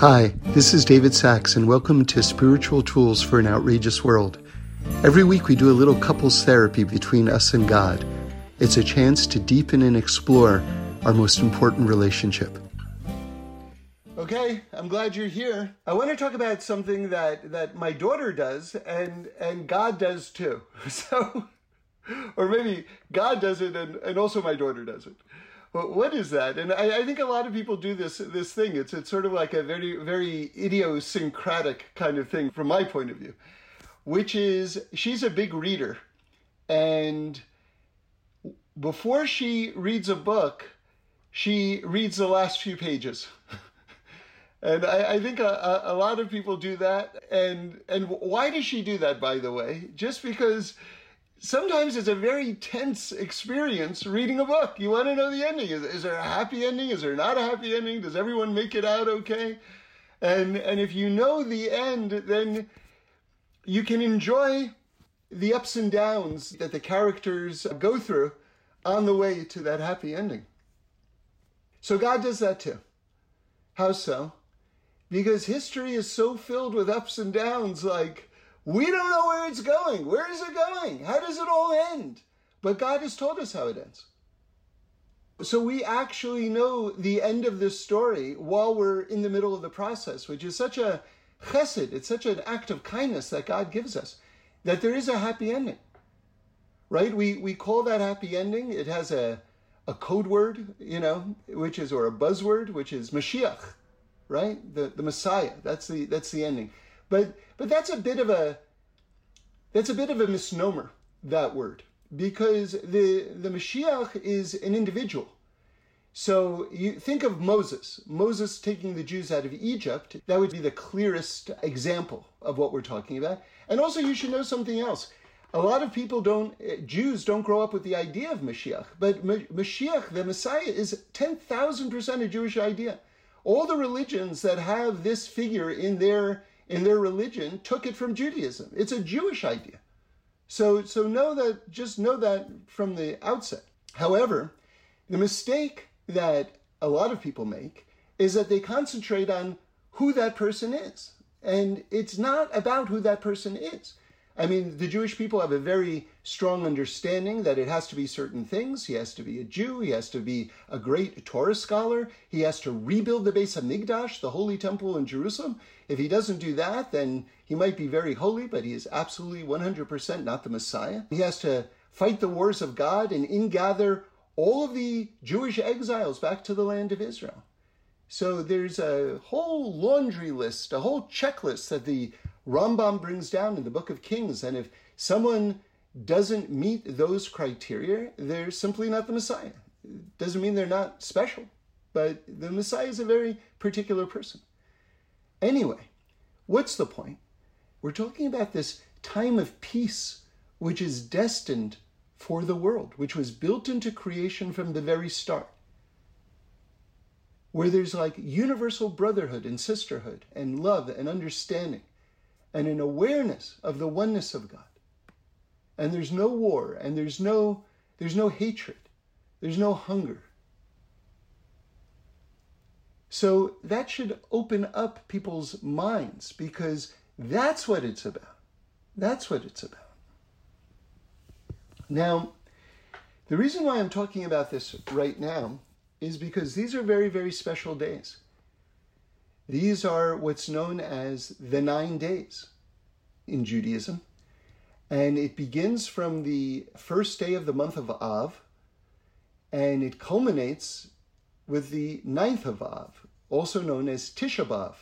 Hi, this is David Sacks, and welcome to Spiritual Tools for an Outrageous World. Every week we do a little couples therapy between us and God. It's a chance to deepen and explore our most important relationship. Okay, I'm glad you're here. I want to talk about something that, that my daughter does and, and God does too. So, or maybe God does it and, and also my daughter does it what is that? And I, I, think a lot of people do this this thing. It's it's sort of like a very very idiosyncratic kind of thing from my point of view, which is she's a big reader, and before she reads a book, she reads the last few pages. and I, I think a, a, lot of people do that. And and why does she do that? By the way, just because sometimes it's a very tense experience reading a book. You want to know the ending. Is, is there a happy ending? Is there not a happy ending? Does everyone make it out okay? And and if you know the end, then you can enjoy the ups and downs that the characters go through on the way to that happy ending. So God does that too. How so? Because history is so filled with ups and downs like we don't know where it's going. Where is it going? How does it all end? But God has told us how it ends. So we actually know the end of this story while we're in the middle of the process, which is such a chesed, it's such an act of kindness that God gives us, that there is a happy ending. Right? We we call that happy ending. It has a a code word, you know, which is or a buzzword, which is Mashiach, right? The the Messiah. That's the that's the ending. But but that's a bit of a that's a bit of a misnomer, that word, because the the Mashiach is an individual. So you think of Moses, Moses taking the Jews out of Egypt, that would be the clearest example of what we're talking about. And also you should know something else. A lot of people don't, Jews don't grow up with the idea of Mashiach, but Mashiach, the Messiah, is 10,000% a Jewish idea. All the religions that have this figure in their in their religion took it from Judaism. It's a Jewish idea. So, so know that, just know that from the outset. However, the mistake that a lot of people make is that they concentrate on who that person is. And it's not about who that person is. I mean, the Jewish people have a very strong understanding that it has to be certain things. He has to be a Jew. He has to be a great Torah scholar. He has to rebuild the Beis Hamikdash, the Holy Temple in Jerusalem. If he doesn't do that, then he might be very holy, but he is absolutely 100% not the Messiah. He has to fight the wars of God and ingather all of the Jewish exiles back to the land of Israel. So there's a whole laundry list, a whole checklist that the Rambam brings down in the book of Kings. And if someone doesn't meet those criteria, they're simply not the Messiah. Doesn't mean they're not special, but the Messiah is a very particular person. Anyway, what's the point? We're talking about this time of peace, which is destined for the world, which was built into creation from the very start, where there's like universal brotherhood and sisterhood and love and understanding and an awareness of the oneness of God. And there's no war and there's no there's no hatred. There's no hunger. So that should open up people's minds because that's what it's about. That's what it's about. Now, the reason why I'm talking about this right now is because these are very, very special days. These are what's known as the nine days in Judaism. And it begins from the first day of the month of Av, and it culminates with the ninth of Av, also known as Tisha B'Av.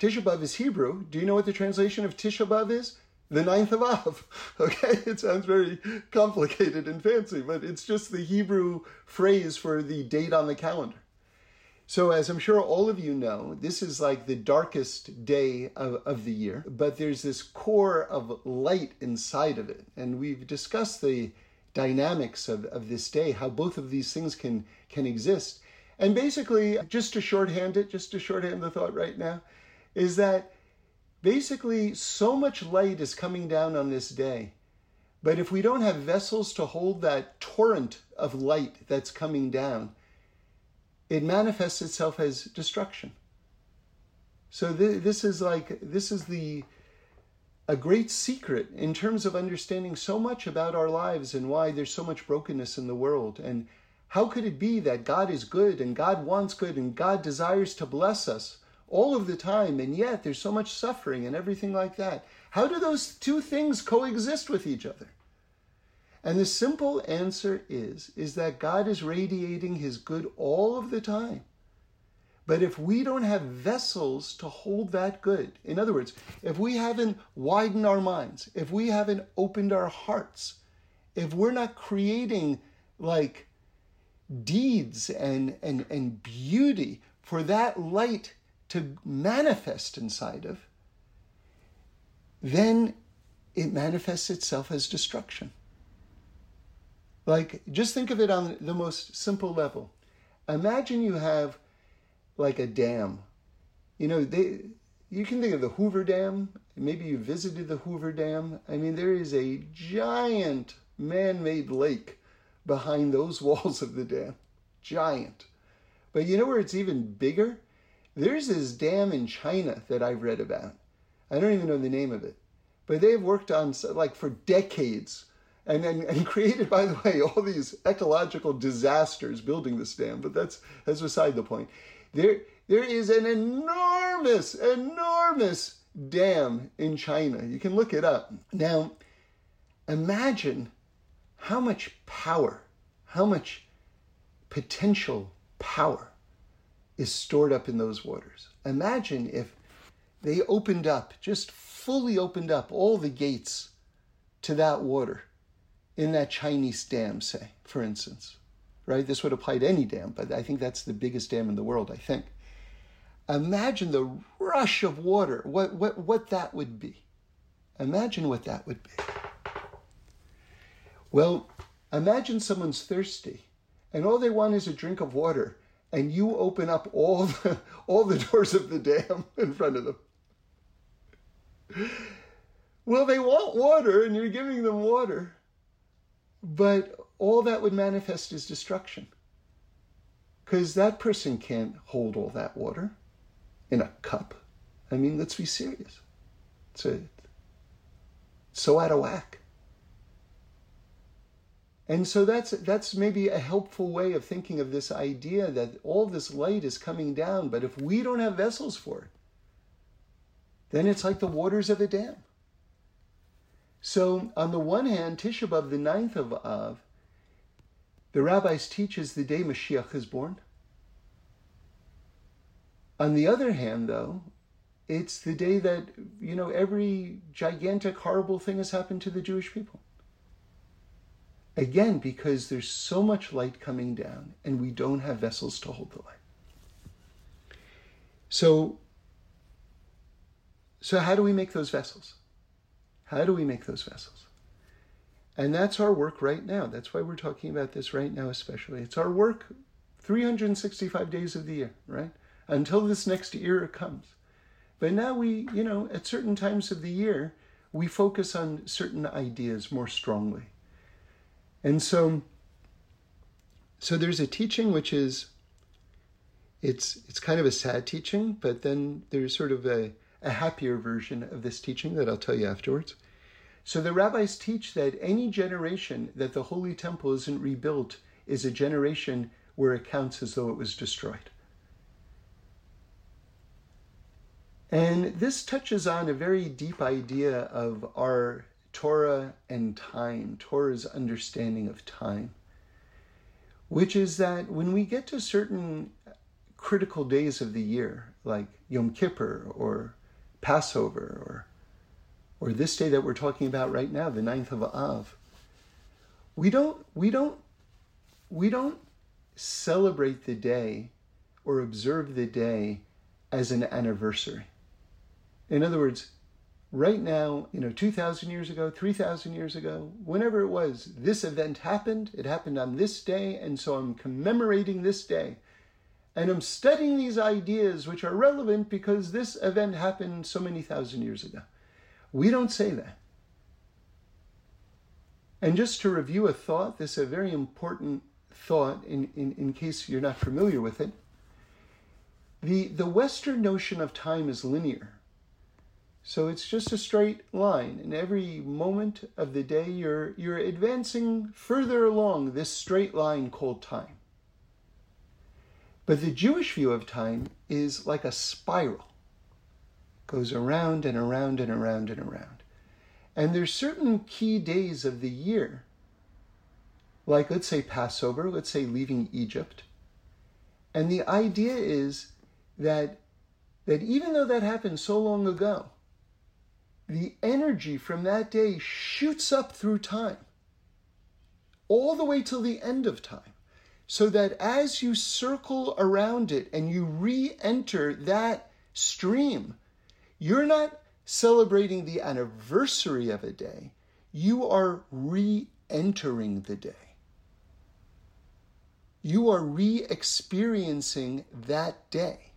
Tisha B'Av is Hebrew. Do you know what the translation of Tisha B'Av is? The ninth of Av. Okay, it sounds very complicated and fancy, but it's just the Hebrew phrase for the date on the calendar. So, as I'm sure all of you know, this is like the darkest day of, of the year, but there's this core of light inside of it. And we've discussed the dynamics of, of this day, how both of these things can, can exist. And basically, just to shorthand it, just to shorthand the thought right now, is that basically so much light is coming down on this day. But if we don't have vessels to hold that torrent of light that's coming down, it manifests itself as destruction. So th- this is like this is the a great secret in terms of understanding so much about our lives and why there's so much brokenness in the world and how could it be that God is good and God wants good and God desires to bless us all of the time and yet there's so much suffering and everything like that? How do those two things coexist with each other? And the simple answer is is that God is radiating his good all of the time. But if we don't have vessels to hold that good, in other words, if we haven't widened our minds, if we haven't opened our hearts, if we're not creating like deeds and, and, and beauty for that light to manifest inside of, then it manifests itself as destruction. Like, just think of it on the most simple level. Imagine you have like a dam. You know, they, you can think of the Hoover Dam. Maybe you visited the Hoover Dam. I mean, there is a giant man made lake behind those walls of the dam giant. But you know where it's even bigger? There's this dam in China that I've read about. I don't even know the name of it. But they've worked on, like, for decades and, and, and created, by the way, all these ecological disasters building this dam. But that's, that's beside the point. There, there is an enormous, enormous dam in China. You can look it up. Now, imagine how much power, how much potential power is stored up in those waters. Imagine if they opened up, just fully opened up all the gates to that water in that Chinese dam, say, for instance. Right? This would apply to any dam, but I think that's the biggest dam in the world, I think. Imagine the rush of water, what, what, what that would be. Imagine what that would be. Well, imagine someone's thirsty and all they want is a drink of water, and you open up all the, all the doors of the dam in front of them. Well, they want water, and you're giving them water, but all that would manifest is destruction. Because that person can't hold all that water in a cup. I mean, let's be serious. It's, a, it's so out of whack. And so that's that's maybe a helpful way of thinking of this idea that all this light is coming down, but if we don't have vessels for it, then it's like the waters of a dam. So on the one hand, Tisha B'av, the ninth of Av, the rabbis teach is the day Mashiach is born. On the other hand, though, it's the day that, you know, every gigantic, horrible thing has happened to the Jewish people. Again, because there's so much light coming down and we don't have vessels to hold the light. So, so how do we make those vessels? How do we make those vessels? And that's our work right now. That's why we're talking about this right now, especially. It's our work 365 days of the year, right? Until this next era comes. But now we, you know, at certain times of the year, we focus on certain ideas more strongly. And so, so there's a teaching which is, it's it's kind of a sad teaching, but then there's sort of a, a happier version of this teaching that I'll tell you afterwards. So the rabbis teach that any generation that the Holy Temple isn't rebuilt is a generation where it counts as though it was destroyed. And this touches on a very deep idea of our Torah and time, Torah's understanding of time, which is that when we get to certain critical days of the year, like Yom Kippur or Passover or or this day that we're talking about right now, the ninth of Av, we don't we don't we don't celebrate the day or observe the day as an anniversary. In other words, right now, you know, 2,000 years ago, 3,000 years ago, whenever it was, this event happened. It happened on this day, and so I'm commemorating this day. And I'm studying these ideas which are relevant because this event happened so many thousand years ago. We don't say that. And just to review a thought, this is a very important thought in, in, in case you're not familiar with it. the, the Western notion of time is linear. So it's just a straight line. And every moment of the day, you're, you're advancing further along this straight line called time. But the Jewish view of time is like a spiral, goes around and around and around and around. And there's certain key days of the year, like let's say Passover, let's say leaving Egypt. And the idea is that, that even though that happened so long ago, the energy from that day shoots up through time, all the way till the end of time so that as you circle around it and you re enter that stream, you're not celebrating the anniversary of a day, you are re entering the day. You are re experiencing that day.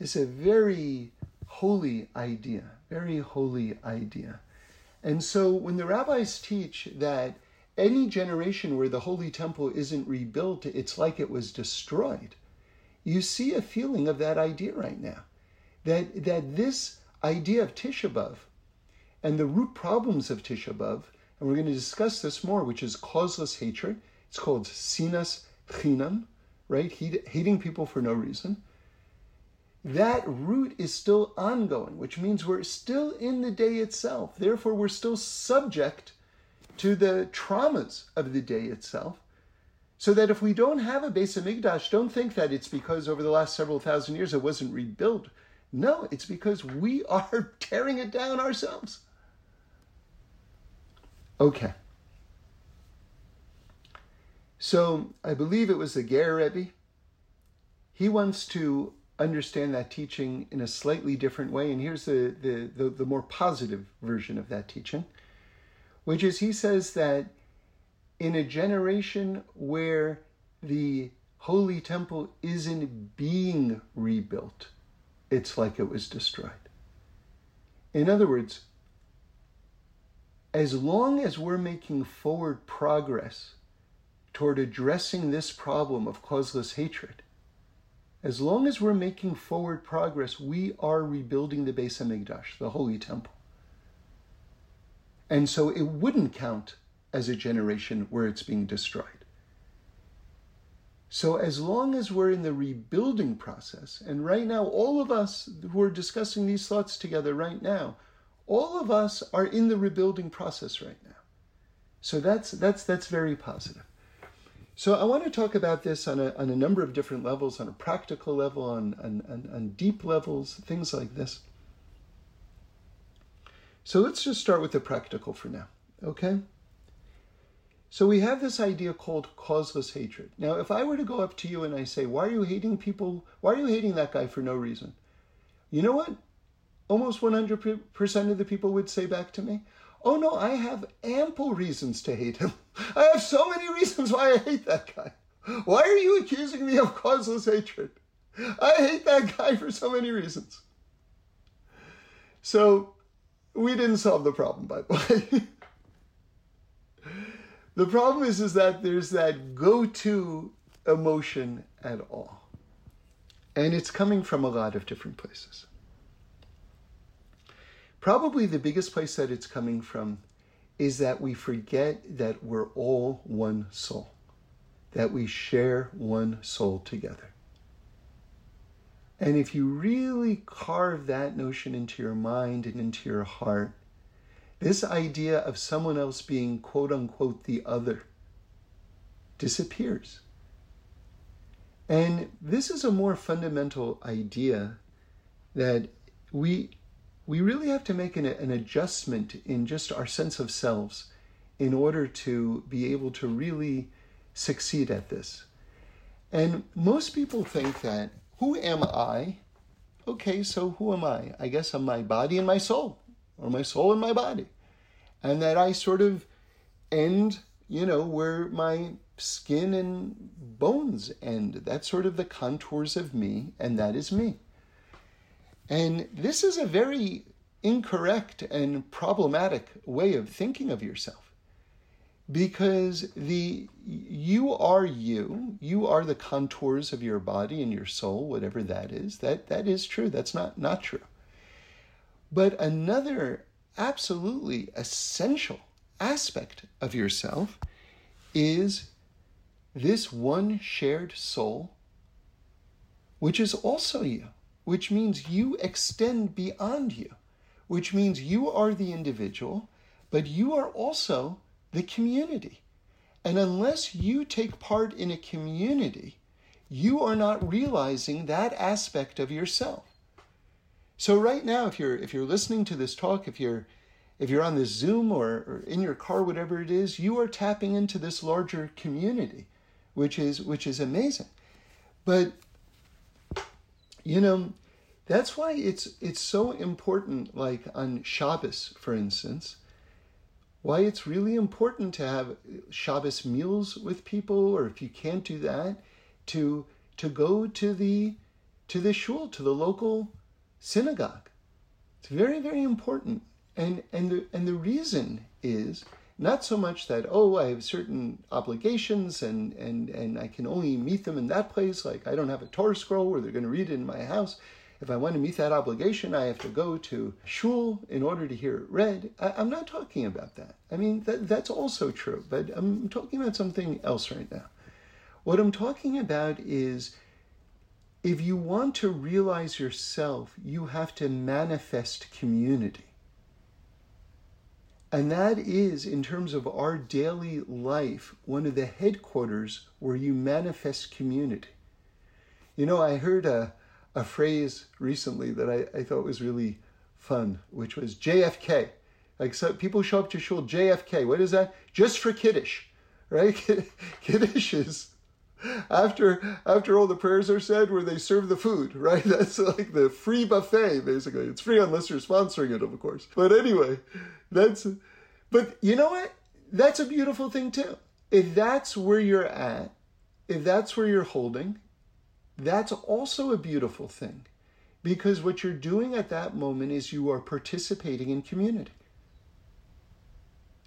It's a very holy idea, very holy idea. And so when the rabbis teach that any generation where the Holy Temple isn't rebuilt, it's like it was destroyed. You see a feeling of that idea right now. That, that this idea of Tisha B'Av and the root problems of Tisha B'Av, and we're going to discuss this more, which is causeless hatred. It's called sinas chinam, right? Hating people for no reason. That root is still ongoing, which means we're still in the day itself. Therefore, we're still subject to the traumas of the day itself. So that if we don't have a Beis Hamikdash, don't think that it's because over the last several thousand years it wasn't rebuilt. No, it's because we are tearing it down ourselves. Okay. So I believe it was the Ger Rebbe. He wants to understand that teaching in a slightly different way, and here's the, the, the, the more positive version of that teaching which is he says that in a generation where the Holy Temple isn't being rebuilt, it's like it was destroyed. In other words, as long as we're making forward progress toward addressing this problem of causeless hatred, as long as we're making forward progress, we are rebuilding the Beis Hamikdash, the Holy Temple. And so it wouldn't count as a generation where it's being destroyed. So as long as we're in the rebuilding process, and right now, all of us who are discussing these thoughts together right now, all of us are in the rebuilding process right now. So that's that's that's very positive. So I want to talk about this on a, on a number of different levels, on a practical level, on, on, on, on deep levels, things like this. So let's just start with the practical for now, okay? So we have this idea called causeless hatred. Now, if I were to go up to you and I say, Why are you hating people? Why are you hating that guy for no reason? You know what? Almost 100% of the people would say back to me, Oh no, I have ample reasons to hate him. I have so many reasons why I hate that guy. Why are you accusing me of causeless hatred? I hate that guy for so many reasons. So we didn't solve the problem, by the way. the problem is, is that there's that go-to emotion at all. And it's coming from a lot of different places. Probably the biggest place that it's coming from is that we forget that we're all one soul, that we share one soul together. And if you really carve that notion into your mind and into your heart, this idea of someone else being quote unquote the other disappears. And this is a more fundamental idea that we we really have to make an, an adjustment in just our sense of selves in order to be able to really succeed at this. And most people think that who am I? Okay, so who am I? I guess I'm my body and my soul, or my soul and my body. And that I sort of end, you know, where my skin and bones end. That's sort of the contours of me, and that is me. And this is a very incorrect and problematic way of thinking of yourself. because the you are you you are the contours of your body and your soul whatever that is. That that is true. That's not not true. But another absolutely essential aspect of yourself is this one shared soul which is also you which means you extend beyond you which means you are the individual but you are also the community. And unless you take part in a community, you are not realizing that aspect of yourself. So right now, if you're if you're listening to this talk, if you're if you're on this Zoom or, or in your car, whatever it is, you are tapping into this larger community, which is which is amazing. But you know, that's why it's it's so important, like on Shabbos, for instance, why it's really important to have Shabbos meals with people, or if you can't do that, to to go to the to the shul, to the local synagogue. It's very, very important. And and the and the reason is not so much that, oh, I have certain obligations and, and, and I can only meet them in that place, like I don't have a Torah scroll where they're going to read it in my house. If I want to meet that obligation, I have to go to shul in order to hear it read. I, am not talking about that. I mean, that, that's also true, but I'm talking about something else right now. What I'm talking about is if you want to realize yourself, you have to manifest community. And that is, in terms of our daily life, one of the headquarters where you manifest community. You know, I heard a, a phrase recently that I, I thought was really fun, which was JFK. Like so people show up to shul JFK. What is that? Just for Kiddush, right? Kiddush is after after all the prayers are said where they serve the food, right? That's like the free buffet, basically. It's free unless you're sponsoring it, of course. But anyway, that's but you know what? That's a beautiful thing too. If that's where you're at, if that's where you're holding, that's also a beautiful thing because what you're doing at that moment is you are participating in community.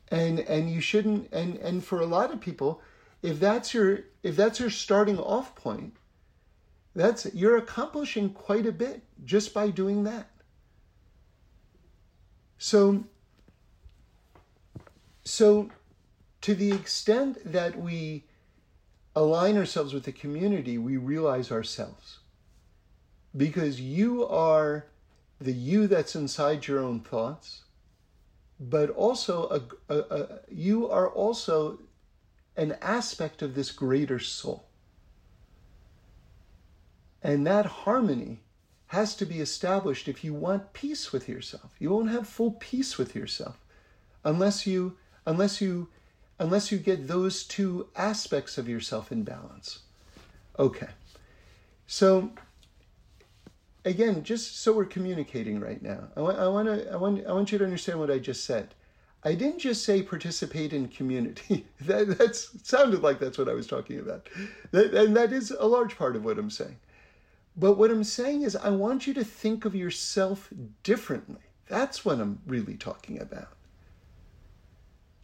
And and you shouldn't and and for a lot of people if that's your if that's your starting off point that's you're accomplishing quite a bit just by doing that. So so to the extent that we align ourselves with the community, we realize ourselves. Because you are the you that's inside your own thoughts, but also a, a, a, you are also an aspect of this greater soul. And that harmony has to be established if you want peace with yourself. You won't have full peace with yourself unless you unless you unless you get those two aspects of yourself in balance. Okay. So again, just so we're communicating right now, I want, I want to, I want, I want you to understand what I just said. I didn't just say participate in community. that that's sounded like that's what I was talking about, that, and that is a large part of what I'm saying. But what I'm saying is, I want you to think of yourself differently. That's what I'm really talking about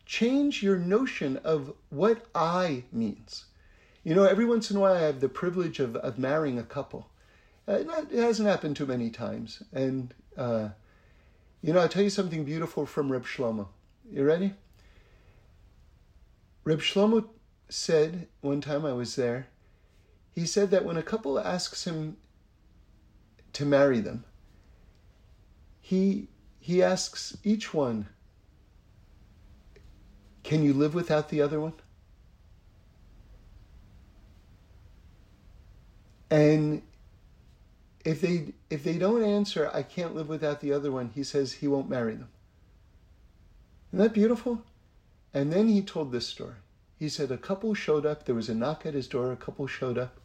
change your notion of what I means. You know, every once in a while I have the privilege of, of marrying a couple. Uh, not, it hasn't happened too many times. And, uh, you know, I'll tell you something beautiful from Reb Shlomo. You ready? Reb Shlomo said one time I was there, he said that when a couple asks him to marry them, he, he asks each one, can you live without the other one? And if they if they don't answer, I can't live without the other one, he says he won't marry them. Isn't that beautiful? And then he told this story. He said a couple showed up, there was a knock at his door, a couple showed up.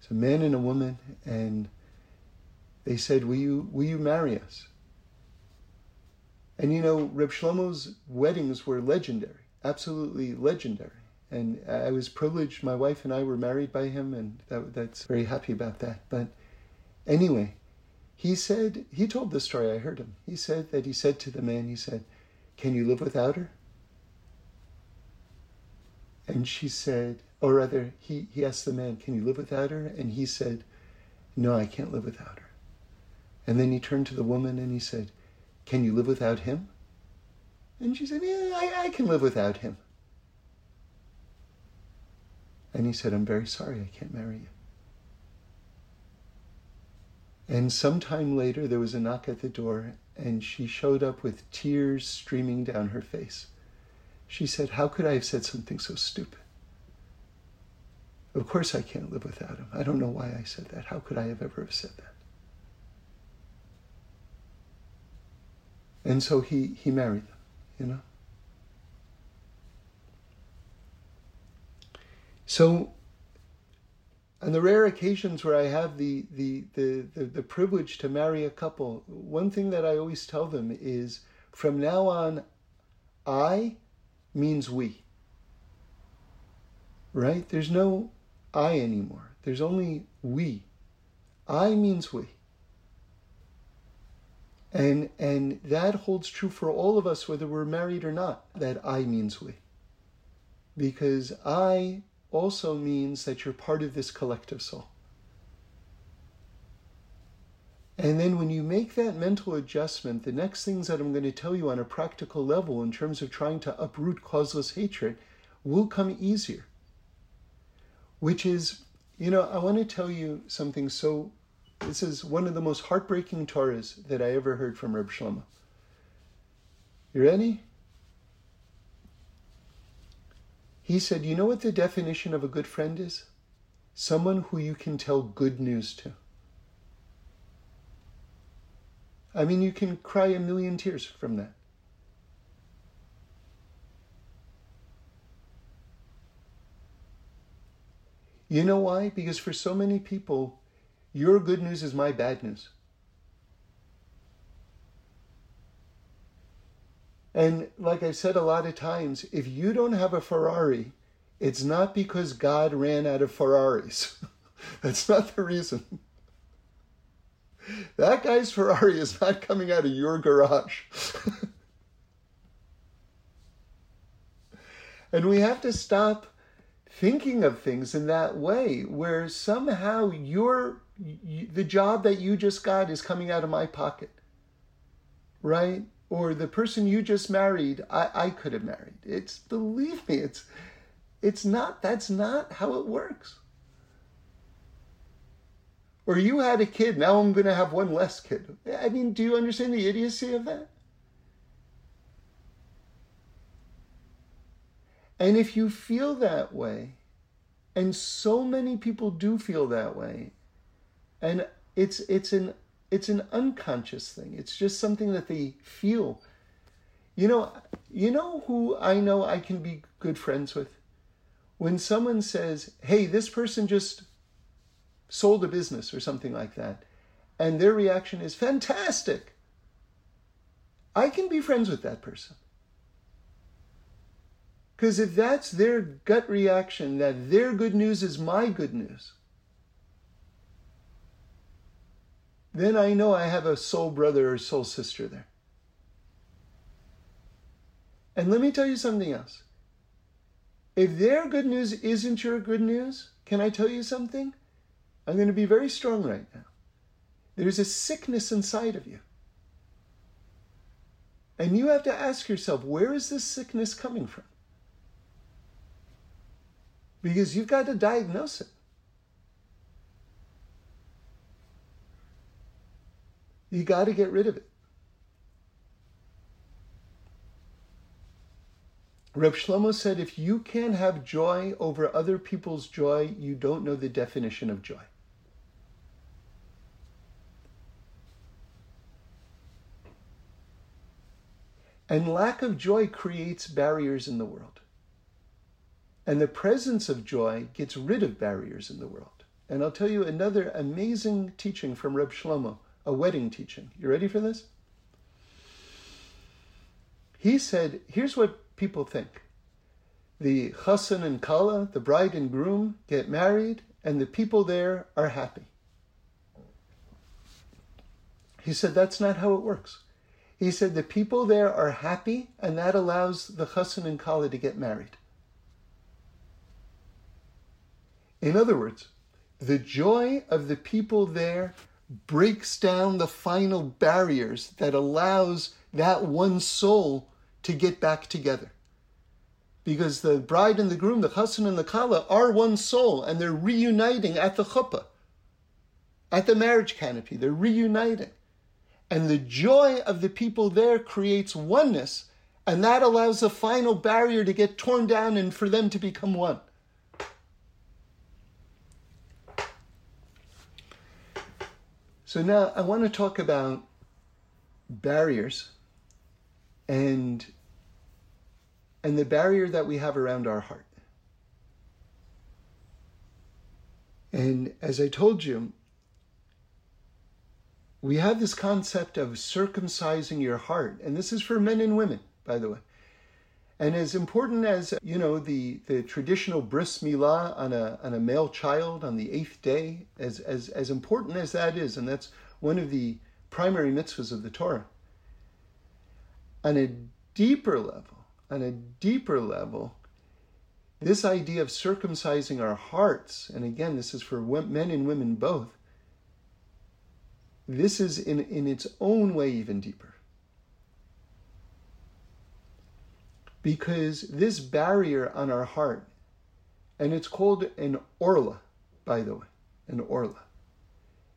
It's a man and a woman, and they said, Will you will you marry us? And you know, Reb Shlomo's weddings were legendary, absolutely legendary. And I was privileged. My wife and I were married by him, and that, that's very happy about that. But anyway, he said he told the story. I heard him. He said that he said to the man, he said, "Can you live without her?" And she said, or rather, he, he asked the man, Can you live without her? And he said, No, I can't live without her. And then he turned to the woman and he said, Can you live without him? And she said, Yeah, I, I can live without him. And he said, I'm very sorry, I can't marry you. And sometime later, there was a knock at the door, and she showed up with tears streaming down her face. She said, How could I have said something so stupid? Of course, I can't live without him. I don't know why I said that. How could I have ever have said that? And so he, he married them, you know? So, on the rare occasions where I have the, the, the, the, the privilege to marry a couple, one thing that I always tell them is from now on, I means we. Right? There's no I anymore. There's only we. I means we. And and that holds true for all of us whether we're married or not. That I means we. Because I also means that you're part of this collective soul. And then when you make that mental adjustment, the next things that I'm going to tell you on a practical level in terms of trying to uproot causeless hatred will come easier. Which is, you know, I want to tell you something so this is one of the most heartbreaking Torahs that I ever heard from Reb Shlomo. You ready? He said, You know what the definition of a good friend is? Someone who you can tell good news to. I mean, you can cry a million tears from that. You know why? Because for so many people, your good news is my bad news. And like I've said a lot of times, if you don't have a Ferrari, it's not because God ran out of Ferraris. That's not the reason. That guy's Ferrari is not coming out of your garage. and we have to stop thinking of things in that way where somehow your the job that you just got is coming out of my pocket. Right? Or the person you just married, I, I could have married. It's believe me, it's it's not that's not how it works. Or you had a kid, now I'm gonna have one less kid. I mean, do you understand the idiocy of that? And if you feel that way, and so many people do feel that way, and it's it's an it's an unconscious thing. It's just something that they feel. You know, you know who I know I can be good friends with? When someone says, "Hey, this person just sold a business or something like that." And their reaction is fantastic. I can be friends with that person. Because if that's their gut reaction, that their good news is my good news, then I know I have a soul brother or soul sister there. And let me tell you something else. If their good news isn't your good news, can I tell you something? I'm going to be very strong right now. There's a sickness inside of you. And you have to ask yourself, where is this sickness coming from? Because you've got to diagnose it. You got to get rid of it. Reb Shlomo said, if you can't have joy over other people's joy, you don't know the definition of joy. And lack of joy creates barriers in the world. And the presence of joy gets rid of barriers in the world. And I'll tell you another amazing teaching from Reb Shlomo a wedding teaching. You ready for this? He said, here's what people think. The chassan and kala, the bride and groom, get married, and the people there are happy. He said, that's not how it works. He said, the people there are happy, and that allows the chassan and kala to get married. In other words, the joy of the people there breaks down the final barriers that allows that one soul to get back together. Because the bride and the groom, the chassan and the kala, are one soul, and they're reuniting at the chuppah, at the marriage canopy. They're reuniting. And the joy of the people there creates oneness, and that allows the final barrier to get torn down and for them to become one. So now I want to talk about barriers and and the barrier that we have around our heart. And as I told you, we have this concept of circumcising your heart, and this is for men and women, by the way. And as important as you know the, the traditional bris milah on a on a male child on the eighth day, as as as important as that is, and that's one of the primary mitzvahs of the Torah. On a deeper level, on a deeper level, this idea of circumcising our hearts, and again, this is for men and women both, this is in, in its own way even deeper. Because this barrier on our heart, and it's called an orla, by the way, an orla.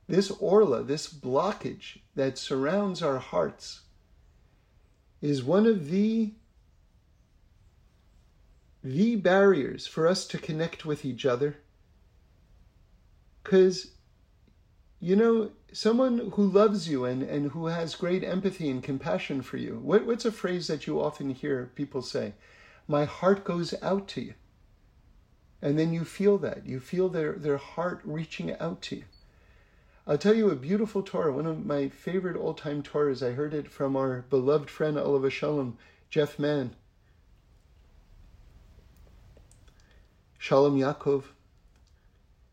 This orla, this blockage that surrounds our hearts, is one of the the barriers for us to connect with each other. Because, you know, someone who loves you and, and who has great empathy and compassion for you, what, what's a phrase that you often hear people say? My heart goes out to you. And then you feel that. You feel their, their heart reaching out to you. I'll tell you a beautiful Torah, one of my favorite old time Torahs. I heard it from our beloved friend, Olav Shalom, Jeff Mann. Shalom Yaakov,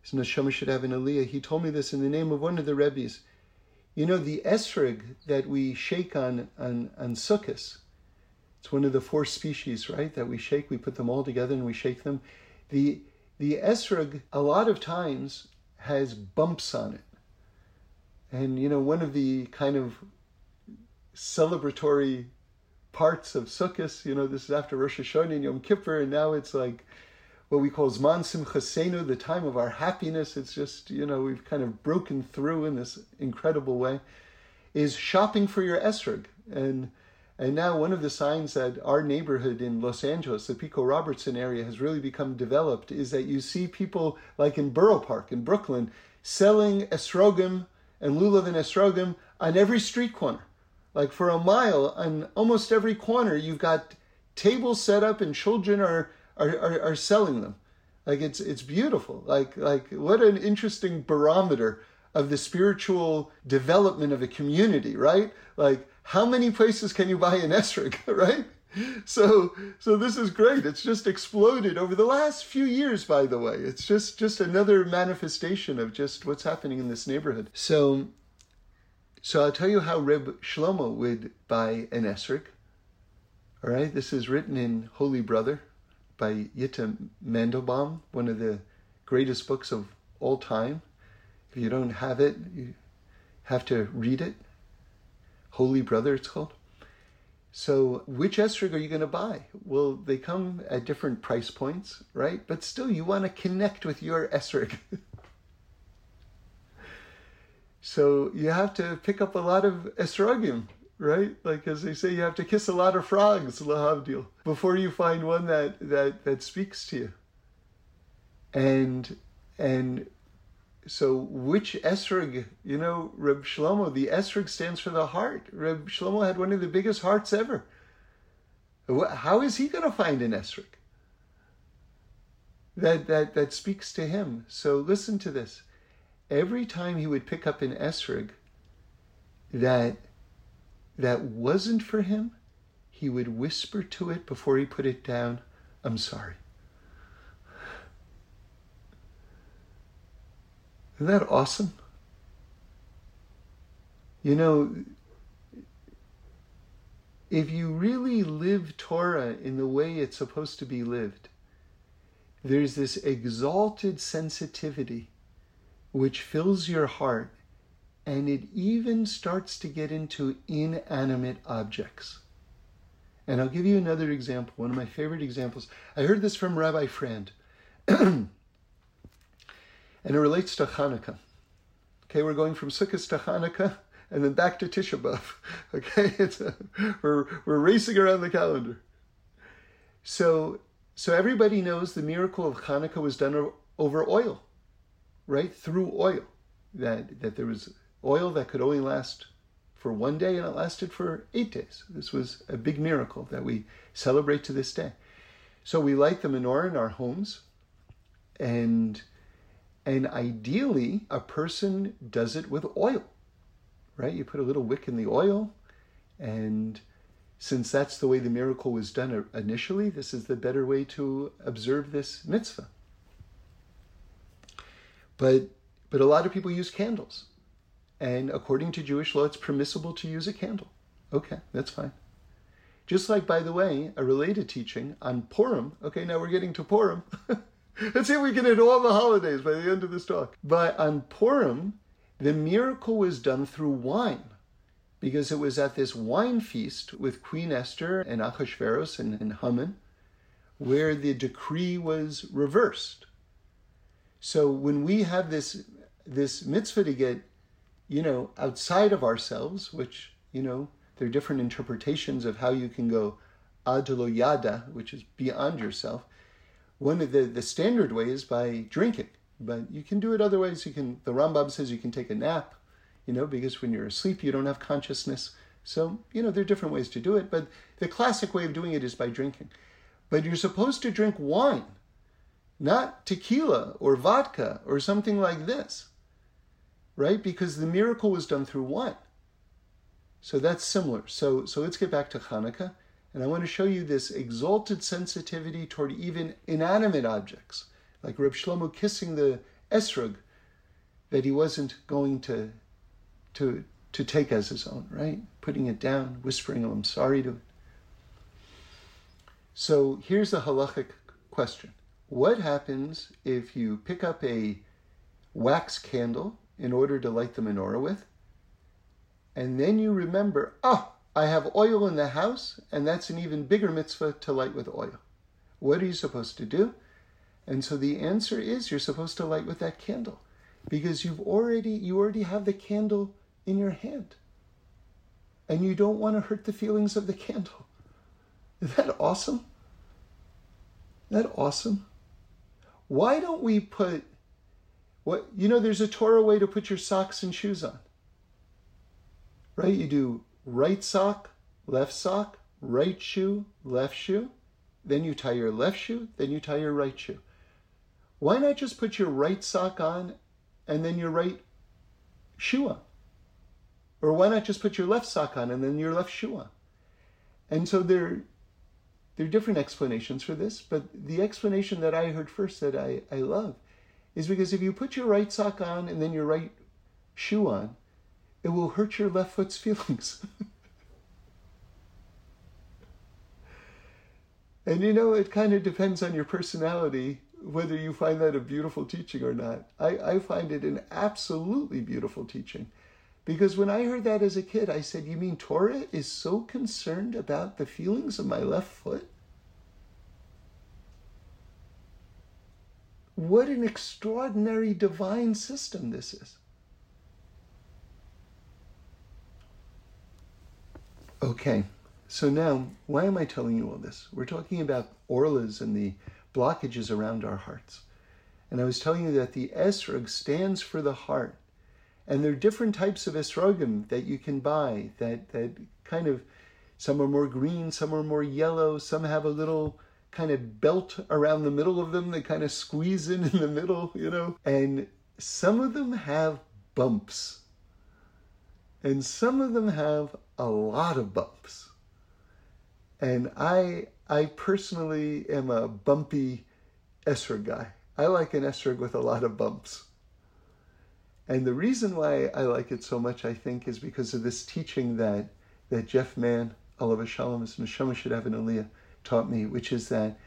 his neshama should have an aliyah. He told me this in the name of one of the Rebbe's. You know, the esrog that we shake on, on, on Sukkot, it's one of the four species, right, that we shake. We put them all together and we shake them. The, the esrog, a lot of times, has bumps on it. And, you know, one of the kind of celebratory parts of Sukkot, you know, this is after Rosh Hashanah and Yom Kippur, and now it's like what we call Zman Simchasenu, the time of our happiness. It's just, you know, we've kind of broken through in this incredible way, is shopping for your esrog. And and now one of the signs that our neighborhood in Los Angeles, the Pico Robertson area, has really become developed is that you see people like in Borough Park in Brooklyn selling esrogim and lulav and esrogim on every street corner. Like for a mile, on almost every corner, you've got tables set up and children are, are, are, are selling them. Like it's it's beautiful. Like like what an interesting barometer of the spiritual development of a community, right? Like how many places can you buy an esrog, right? So so this is great. It's just exploded over the last few years, by the way. It's just just another manifestation of just what's happening in this neighborhood. So so I'll tell you how Reb Shlomo would buy an esrog. All right, this is written in Holy Brother by Yitta Mandelbaum, one of the greatest books of all time. If you don't have it, you have to read it. Holy Brother, it's called. So, which esrog are you going to buy? Well, they come at different price points, right? But still, you want to connect with your esrog. so, you have to pick up a lot of esrogim, right? Like as they say, you have to kiss a lot of frogs, lahavdil, before you find one that that that speaks to you. And and so which esrog, you know, Reb Shlomo, the esrog stands for the heart. Reb Shlomo had one of the biggest hearts ever. How is he going to find an esrog that, that, that speaks to him? So listen to this. Every time he would pick up an esrog that, that wasn't for him, he would whisper to it before he put it down, I'm sorry. Isn't that awesome? You know, if you really live Torah in the way it's supposed to be lived, there's this exalted sensitivity which fills your heart and it even starts to get into inanimate objects. And I'll give you another example, one of my favorite examples. I heard this from Rabbi Friend, and it relates to Hanukkah. Okay, we're going from Sukkot to Hanukkah and then back to Tisha B'Av. Okay, a, we're, we're racing around the calendar. So, so everybody knows the miracle of Hanukkah was done over oil, right? Through oil. That, that there was oil that could only last for one day and it lasted for eight days. This was a big miracle that we celebrate to this day. So we light the menorah in our homes and and ideally a person does it with oil. Right? You put a little wick in the oil and since that's the way the miracle was done initially, this is the better way to observe this mitzvah. But but a lot of people use candles. And according to Jewish law, it's permissible to use a candle. Okay, that's fine. Just like, by the way, a related teaching on Purim. Okay, now we're getting to Purim. Let's see if we can hit all the holidays by the end of this talk. But on Purim, the miracle was done through wine because it was at this wine feast with Queen Esther and Achashverosh and, and Haman where the decree was reversed. So when we have this this mitzvah to get you know, outside of ourselves, which, you know, there are different interpretations of how you can go adlo yada, which is beyond yourself. One of the, the standard way is by drinking, but you can do it other ways. You can, the Rambam says you can take a nap, you know, because when you're asleep, you don't have consciousness. So, you know, there are different ways to do it, but the classic way of doing it is by drinking. But you're supposed to drink wine, not tequila or vodka or something like this right? Because the miracle was done through wine. So that's similar. So, so let's get back to Hanukkah. And I want to show you this exalted sensitivity toward even inanimate objects, like Reb Shlomo kissing the esrog that he wasn't going to, to, to take as his own, right? Putting it down, whispering, I'm sorry to it. So here's a halachic question. What happens if you pick up a wax candle in order to light the menorah with. And then you remember, oh, I have oil in the house, and that's an even bigger mitzvah to light with oil. What are you supposed to do? And so the answer is you're supposed to light with that candle because you've already you already have the candle in your hand. And you don't want to hurt the feelings of the candle. Is that awesome? Isn't that awesome? Why don't we put what you know, there's a Torah way to put your socks and shoes on. Right? You do right sock, left sock, right shoe, left shoe. Then you tie your left shoe, then you tie your right shoe. Why not just put your right sock on and then your right shoe on? Or why not just put your left sock on and then your left shoe on? And so there, there are different explanations for this, but the explanation that I heard first that I, I love is because if you put your right sock on and then your right shoe on, it will hurt your left foot's feelings. and you know, it kind of depends on your personality whether you find that a beautiful teaching or not. I, I find it an absolutely beautiful teaching. Because when I heard that as a kid, I said, You mean Torah is so concerned about the feelings of my left foot? What an extraordinary divine system this is. Okay, so now, why am I telling you all this? We're talking about orlas and the blockages around our hearts. And I was telling you that the esrog stands for the heart. And there are different types of esrogim that you can buy that, that kind of, some are more green, some are more yellow, some have a little kind of belt around the middle of them. They kind of squeeze in in the middle, you know. And some of them have bumps. And some of them have a lot of bumps. And I I personally am a bumpy esrog guy. I like an esrog with a lot of bumps. And the reason why I like it so much, I think, is because of this teaching that that Jeff Mann, Alav Shalom, his neshama should have an aliyah, taught me, which is that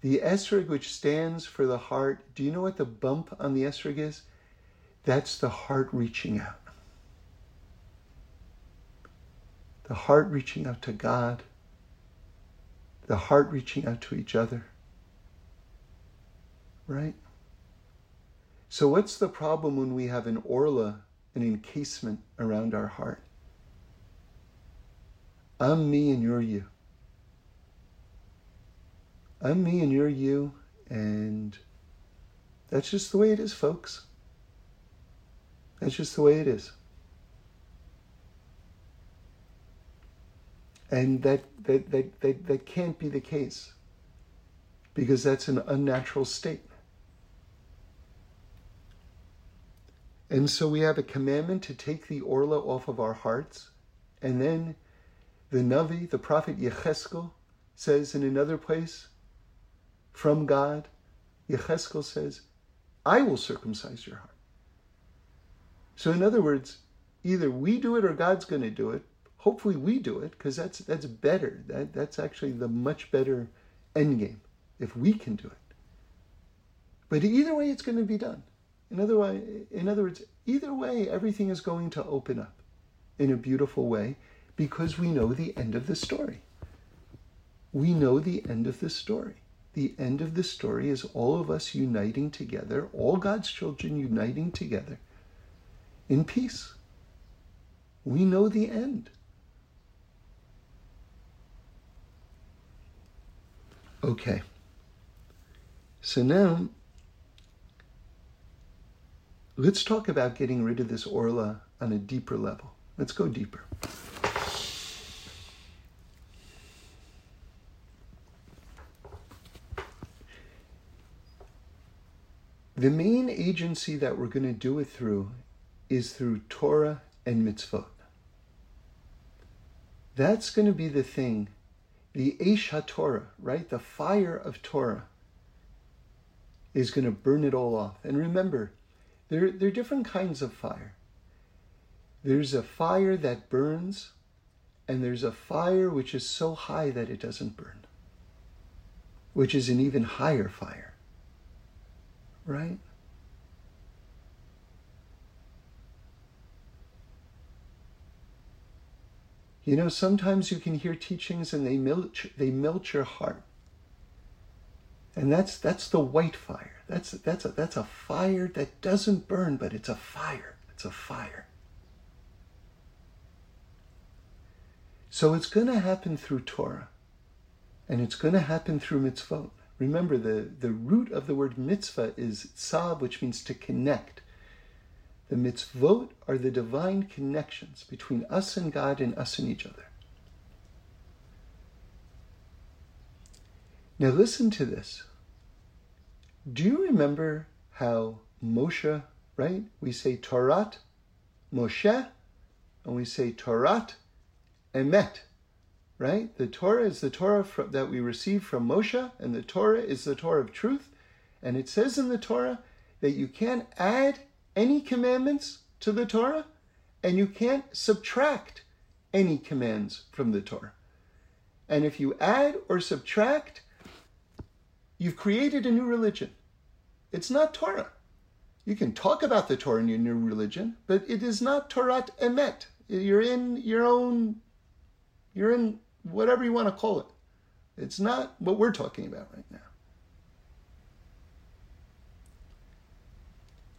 The esrog, which stands for the heart, do you know what the bump on the esrog is? That's the heart reaching out. The heart reaching out to God, the heart reaching out to each other. Right? So, what's the problem when we have an orla, an encasement around our heart? I'm me and you're you. I'm me and you're you, and that's just the way it is, folks. That's just the way it is. And that, that, that, that, that can't be the case because that's an unnatural state. And so we have a commandment to take the orla off of our hearts. And then the Navi, the prophet Yecheskel, says in another place from God, Yecheskel says, I will circumcise your heart. So, in other words, either we do it or God's going to do it. Hopefully, we do it because that's that's better. That that's actually the much better end game if we can do it. But either way, it's going to be done. In other way, in other words, either way, everything is going to open up in a beautiful way because we know the end of the story. We know the end of the story. The end of the story is all of us uniting together, all God's children uniting together in peace. We know the end. Okay. So now, let's talk about getting rid of this orla on a deeper level. Let's go deeper. The main agency that we're going to do it through is through Torah and mitzvot. That's going to be the thing, the Eish HaTorah, right? The fire of Torah is going to burn it all off. And remember, there, there are different kinds of fire. There's a fire that burns, and there's a fire which is so high that it doesn't burn, which is an even higher fire, right? You know, sometimes you can hear teachings and they melt, they melt your heart. And that's that's the white fire. That's that's a that's a fire that doesn't burn, but it's a fire. It's a fire. So it's going to happen through Torah, and it's going to happen through mitzvot. Remember, the, the root of the word mitzvah is tzav, which means to connect. The mitzvot are the divine connections between us and God and us and each other. Now listen to this. Do you remember how Moshe, right? We say Torah, Moshe, and we say Torah, Emet, right? The Torah is the Torah that we receive from Moshe, and the Torah is the Torah of truth. And it says in the Torah that you can't add any commandments to the Torah, and you can't subtract any commands from the Torah. And if you add or subtract, you've created a new religion. It's not Torah. You can talk about the Torah in your new religion, but it is not Torah emet. You're in your own, you're in whatever you want to call it. It's not what we're talking about right now.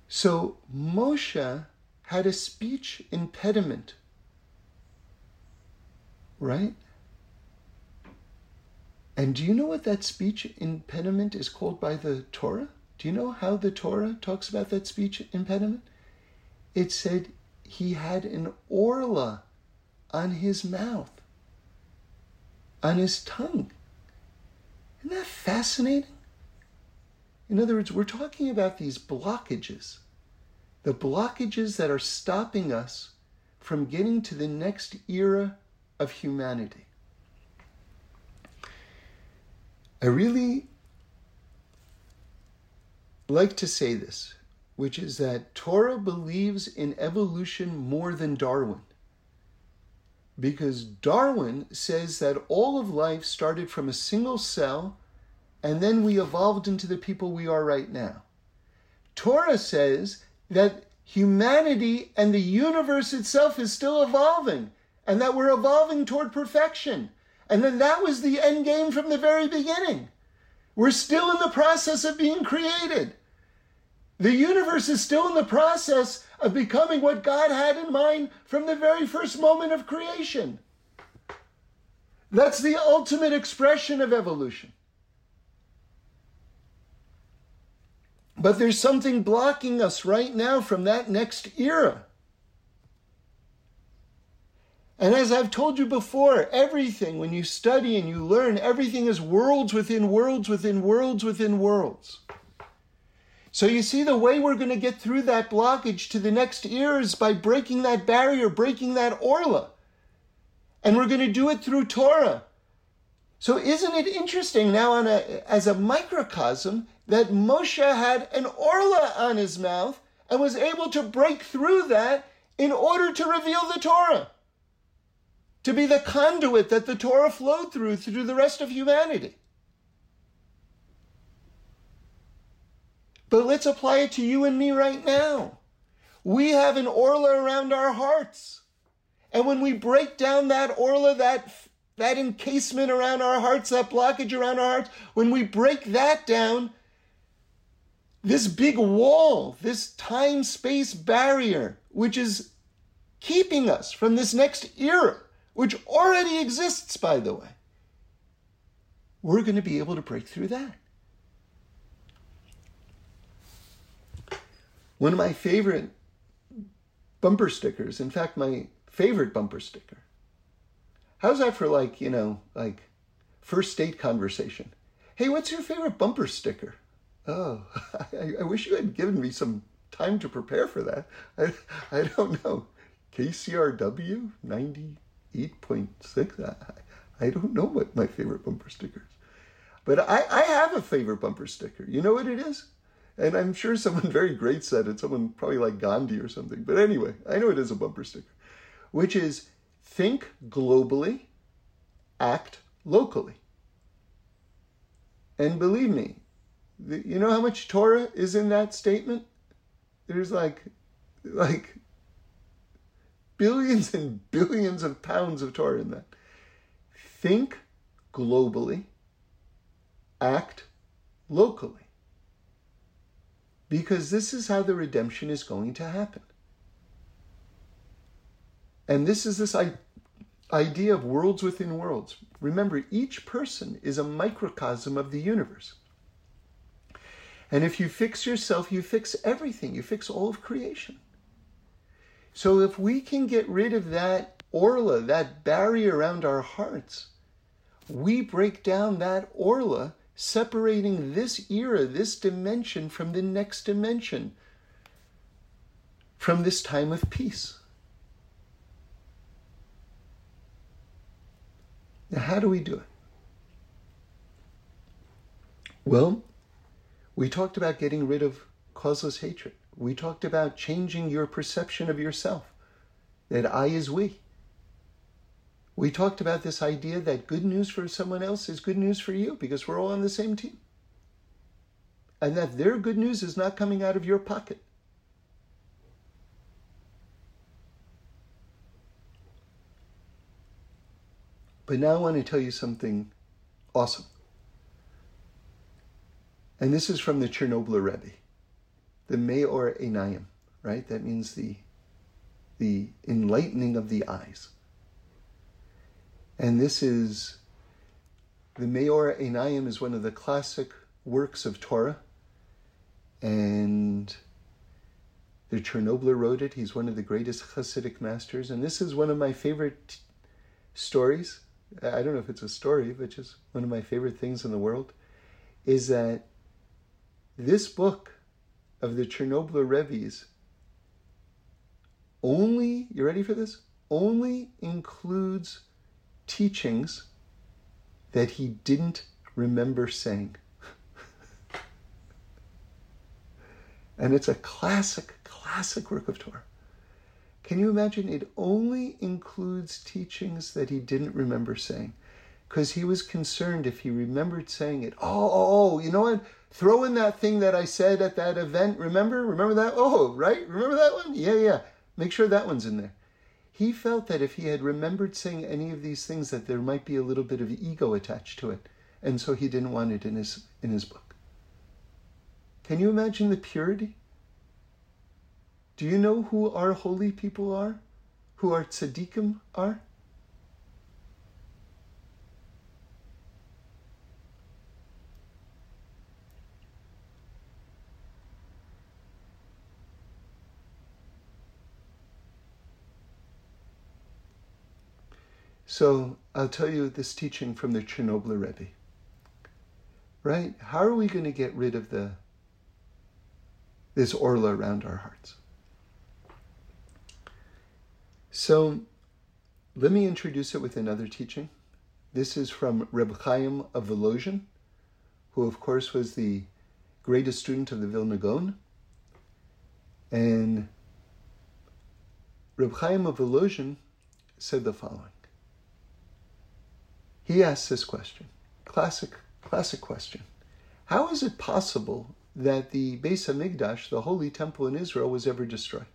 So Moshe had a speech impediment, right? And do you know what that speech impediment is called by the Torah? Do you know how the Torah talks about that speech impediment? It said he had an orla on his mouth, on his tongue. Isn't that fascinating? In other words, we're talking about these blockages, the blockages that are stopping us from getting to the next era of humanity. I really like to say this, which is that Torah believes in evolution more than Darwin. Because Darwin says that all of life started from a single cell and then we evolved into the people we are right now. Torah says that humanity and the universe itself is still evolving and that we're evolving toward perfection. And then that was the end game from the very beginning. We're still in the process of being created. The universe is still in the process of becoming what God had in mind from the very first moment of creation. That's the ultimate expression of evolution. But there's something blocking us right now from that next era. And as I've told you before, everything, when you study and you learn, everything is worlds within worlds within worlds within worlds. So you see, the way we're going to get through that blockage to the next era is by breaking that barrier, breaking that orla. And we're going to do it through Torah. So isn't it interesting now on a, as a microcosm that Moshe had an orla on his mouth and was able to break through that in order to reveal the Torah? To be the conduit that the Torah flowed through through the rest of humanity. But let's apply it to you and me right now. We have an orla around our hearts. And when we break down that orla, that, that encasement around our hearts, that blockage around our hearts, when we break that down, this big wall, this time space barrier, which is keeping us from this next era, which already exists, by the way, we're going to be able to break through that. One of my favorite bumper stickers, in fact, my favorite bumper sticker. How's that for like, you know, like first date conversation? Hey, what's your favorite bumper sticker? Oh, I, I wish you had given me some time to prepare for that. I, I don't know. KCRW 98.6? I, I don't know what my favorite bumper sticker is. But I, I have a favorite bumper sticker. You know what it is? And I'm sure someone very great said it, someone probably like Gandhi or something. But anyway, I know it is a bumper sticker, which is think globally, act locally. And believe me, you know how much Torah is in that statement? There's like, like billions and billions of pounds of Torah in that. Think globally, act locally because this is how the redemption is going to happen. And this is this idea of worlds within worlds. Remember, each person is a microcosm of the universe. And if you fix yourself, you fix everything, you fix all of creation. So if we can get rid of that orla, that barrier around our hearts, we break down that orla separating this era, this dimension from the next dimension, from this time of peace. Now, how do we do it? Well, we talked about getting rid of causeless hatred. We talked about changing your perception of yourself, that I is we. We talked about this idea that good news for someone else is good news for you because we're all on the same team. And that their good news is not coming out of your pocket. But now I want to tell you something awesome. And this is from the Chernobyl Rebbe, the Meor Einayim, right? That means the, the enlightening of the eyes. And this is the Meor Einayim is one of the classic works of Torah. And the Chernobler wrote it. He's one of the greatest Hasidic masters. And this is one of my favorite stories. I don't know if it's a story, but just one of my favorite things in the world is that this book of the Chernobler Rebbe's only, you ready for this? Only includes teachings that he didn't remember saying. and it's a classic, classic work of Torah. Can you imagine? It only includes teachings that he didn't remember saying. because he was concerned if he remembered saying it. Oh, oh, oh, you know what? Throw in that thing that I said at that event. Remember? Remember that? Oh, right? Remember that one? Yeah, yeah. Make sure that one's in there. He felt that if he had remembered saying any of these things, that there might be a little bit of ego attached to it. And so he didn't want it in his, in his book. Can you imagine the purity? Do you know who our holy people are? Who our tzaddikim are? So I'll tell you this teaching from the Chernobyl Rebbe. Right? How are we going to get rid of the this orla around our hearts? So let me introduce it with another teaching. This is from Reb Chaim of Volozhin, who of course was the greatest student of the Vilna Gaon. And Reb Chaim of Volozhin said the following. He asks this question, classic, classic question. How is it possible that the Beis Hamikdash, the holy temple in Israel, was ever destroyed?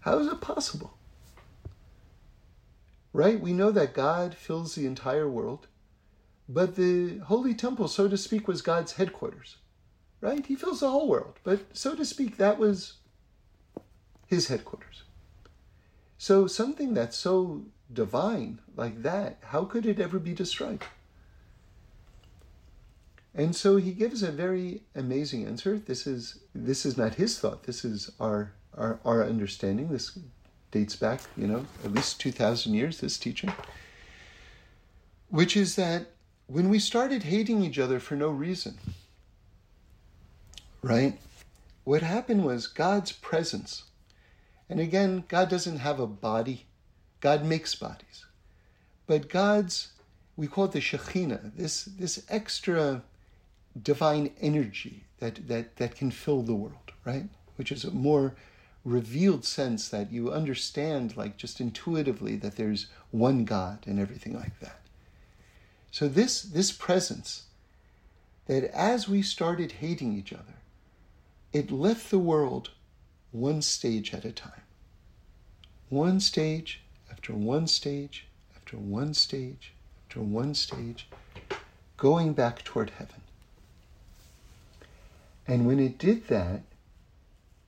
How is it possible? Right? We know that God fills the entire world, but the holy temple, so to speak, was God's headquarters. Right? He fills the whole world, but so to speak, that was his headquarters. So something that's so divine like that, how could it ever be destroyed? And so he gives a very amazing answer. This is this is not his thought. This is our our, our understanding. This dates back, you know, at least two thousand years. This teaching, which is that when we started hating each other for no reason, right? What happened was God's presence, and again, God doesn't have a body. God makes bodies. But God's, we call it the Shekhinah, this, this extra divine energy that, that, that can fill the world, right? Which is a more revealed sense that you understand, like just intuitively, that there's one God and everything like that. So this, this presence, that as we started hating each other, it left the world one stage at a time. One stage after one stage, after one stage, after one stage, going back toward heaven. And when it did that,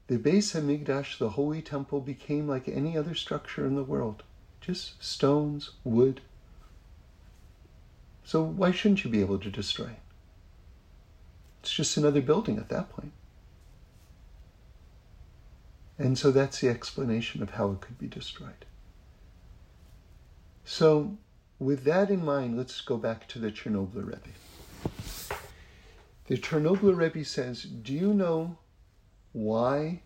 the Beis Hamikdash, the holy temple, became like any other structure in the world, just stones, wood. So why shouldn't you be able to destroy it? It's just another building at that point. And so that's the explanation of how it could be destroyed. So, with that in mind, let's go back to the Chernobyl Rebbe. The Chernobyl Rebbe says, Do you know why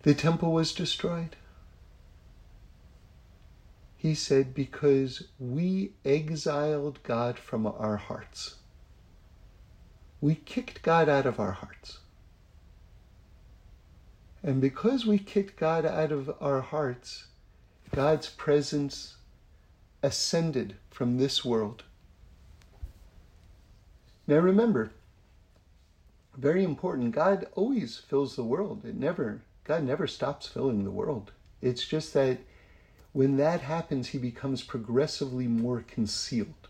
the temple was destroyed? He said, Because we exiled God from our hearts. We kicked God out of our hearts. And because we kicked God out of our hearts, God's presence ascended from this world. Now remember, very important, God always fills the world. It never God never stops filling the world. It's just that when that happens, he becomes progressively more concealed.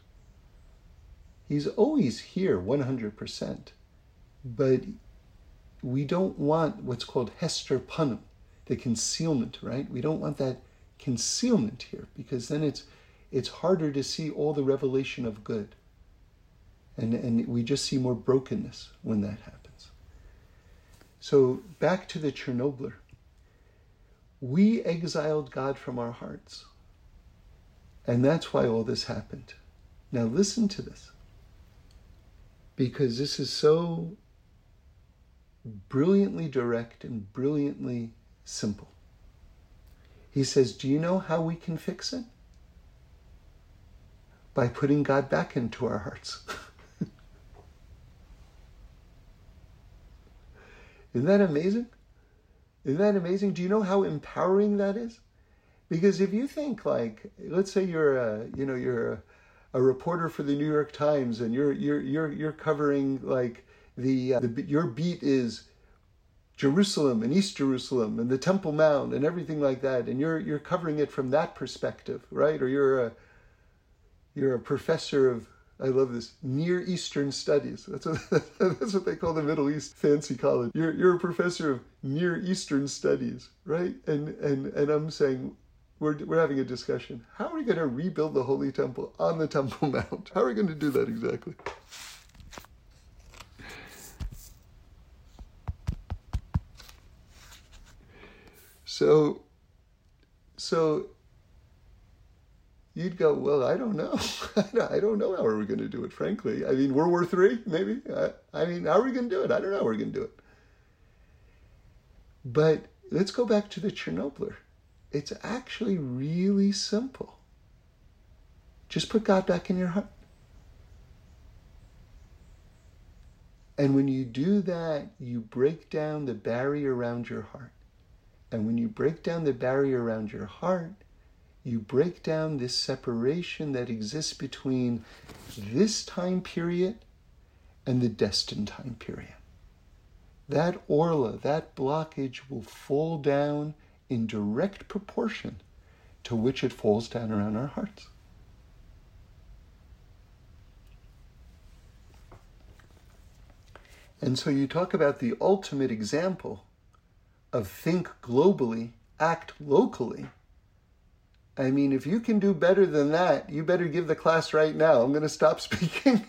He's always here 100%, but we don't want what's called Hester Panim, the concealment, right? We don't want that concealment here because then it's it's harder to see all the revelation of good. And, and we just see more brokenness when that happens. So back to the Chernobyl. We exiled God from our hearts. And that's why all this happened. Now listen to this. Because this is so brilliantly direct and brilliantly simple. He says, Do you know how we can fix it? By putting God back into our hearts. Isn't that amazing? Isn't that amazing? Do you know how empowering that is? Because if you think like, let's say you're a, you know, you're a, a reporter for the New York Times and you're you're you're you're covering like the, uh, the your beat is Jerusalem and East Jerusalem and the Temple Mount and everything like that, and you're you're covering it from that perspective, right? Or you're a you're a professor of I love this Near Eastern Studies. That's what that's what they call the Middle East fancy college. You're you're a professor of Near Eastern Studies, right? And and and I'm saying. We're, we're having a discussion. How are we going to rebuild the Holy Temple on the Temple Mount? How are we going to do that exactly? So, so you'd go, well, I don't know. I don't know how are we're going to do it, frankly. I mean, World War Three, maybe. I, I mean, how are we going to do it? I don't know how we're going to do it. But let's go back to the Chernobyler. It's actually really simple. Just put God back in your heart. And when you do that, you break down the barrier around your heart. And when you break down the barrier around your heart, you break down this separation that exists between this time period and the destined time period. That orla, that blockage will fall down in direct proportion to which it falls down around our hearts. And so you talk about the ultimate example of think globally, act locally. I mean, if you can do better than that, you better give the class right now. I'm going to stop speaking.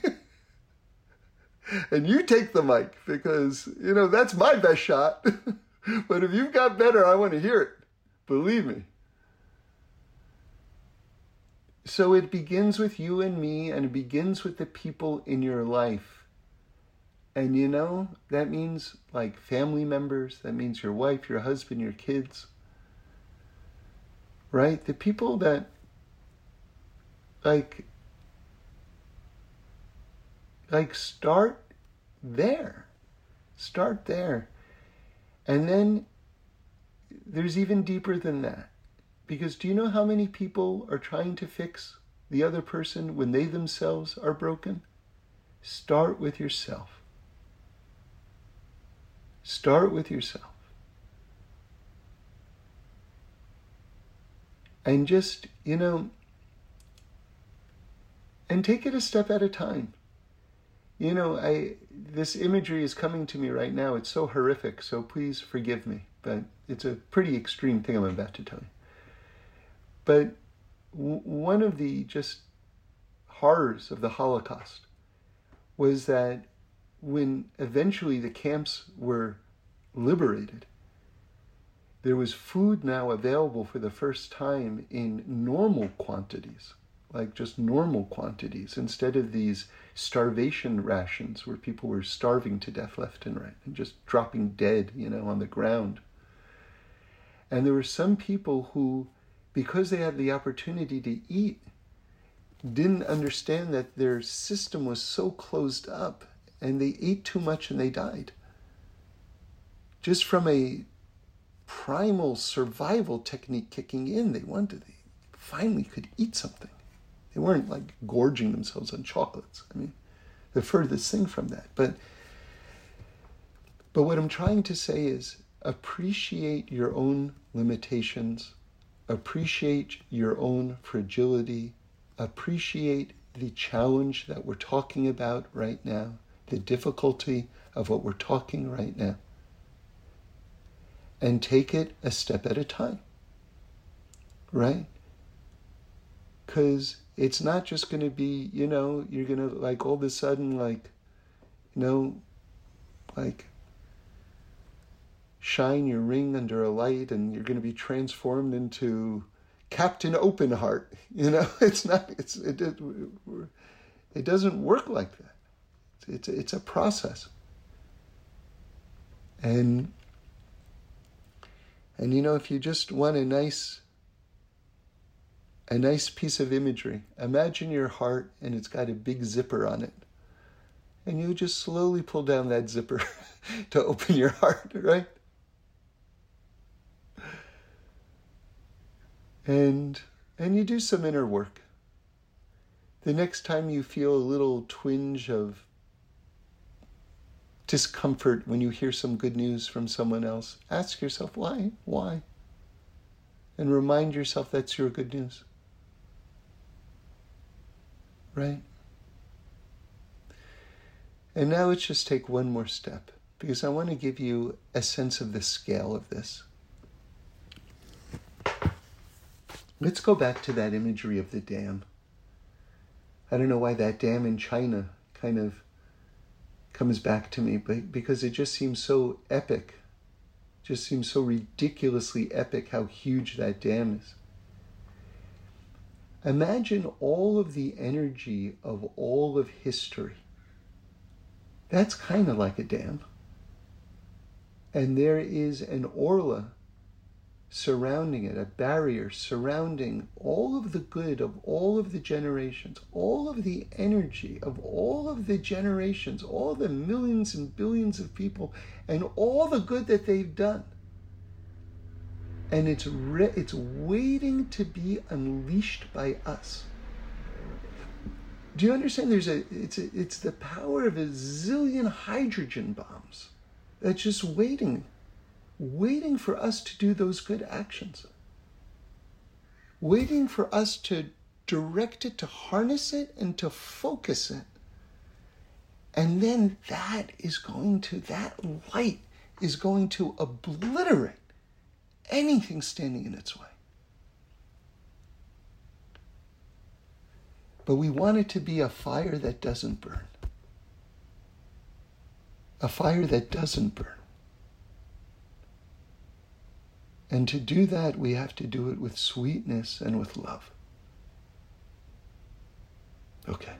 and you take the mic because, you know, that's my best shot. but if you've got better, I want to hear it. Believe me. So it begins with you and me, and it begins with the people in your life. And you know, that means like family members, that means your wife, your husband, your kids. Right? The people that like like start there. Start there. And then there's even deeper than that. Because do you know how many people are trying to fix the other person when they themselves are broken? Start with yourself. Start with yourself. And just, you know, and take it a step at a time. You know, I this imagery is coming to me right now. It's so horrific, so please forgive me, but it's a pretty extreme thing I'm about to tell you. But w- one of the just horrors of the Holocaust was that when eventually the camps were liberated, there was food now available for the first time in normal quantities, like just normal quantities, instead of these starvation rations where people were starving to death left and right and just dropping dead, you know, on the ground. And there were some people who, because they had the opportunity to eat, didn't understand that their system was so closed up and they ate too much and they died. Just from a primal survival technique kicking in, they wanted, they finally could eat something. They weren't like gorging themselves on chocolates. I mean, the furthest thing from that. But but what I'm trying to say is appreciate your own limitations, appreciate your own fragility, appreciate the challenge that we're talking about right now, the difficulty of what we're talking right now, and take it a step at a time. Right? Because it's not just going to be, you know, you're going to like all of a sudden, like, you know, like shine your ring under a light and you're going to be transformed into Captain open heart You know, it's not, it's, it, it, it doesn't work like that. It's, it's a process. And, and you know, if you just want a nice, a nice piece of imagery, imagine your heart and it's got a big zipper on it. And you just slowly pull down that zipper to open your heart, right? And and you do some inner work. The next time you feel a little twinge of discomfort when you hear some good news from someone else, ask yourself why? Why? And remind yourself that's your good news. Right? And now let's just take one more step because I want to give you a sense of the scale of this. Let's go back to that imagery of the dam. I don't know why that dam in China kind of comes back to me, because it just seems so epic. Just seems so ridiculously epic how huge that dam is. Imagine all of the energy of all of history. That's kind of like a dam. And there is an orla surrounding it, a barrier surrounding all of the good of all of the generations, all of the energy of all of the generations, all the millions and billions of people, and all the good that they've done. And it's, re- it's waiting to be unleashed by us. Do you understand? There's a it's a, it's the power of a zillion hydrogen bombs that's just waiting waiting for us to do those good actions, waiting for us to direct it, to harness it, and to focus it. And then that is going to, that light is going to obliterate anything standing in its way. But we want it to be a fire that doesn't burn. A fire that doesn't burn. And to do that, we have to do it with sweetness and with love. Okay.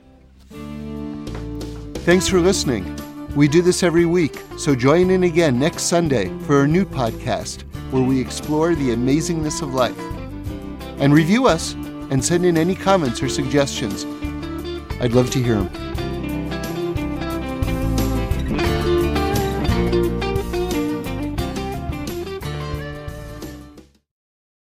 Thanks for listening. We do this every week, so join in again next Sunday for a new podcast where we explore the amazingness of life. And review us and send in any comments or suggestions. I'd love to hear them.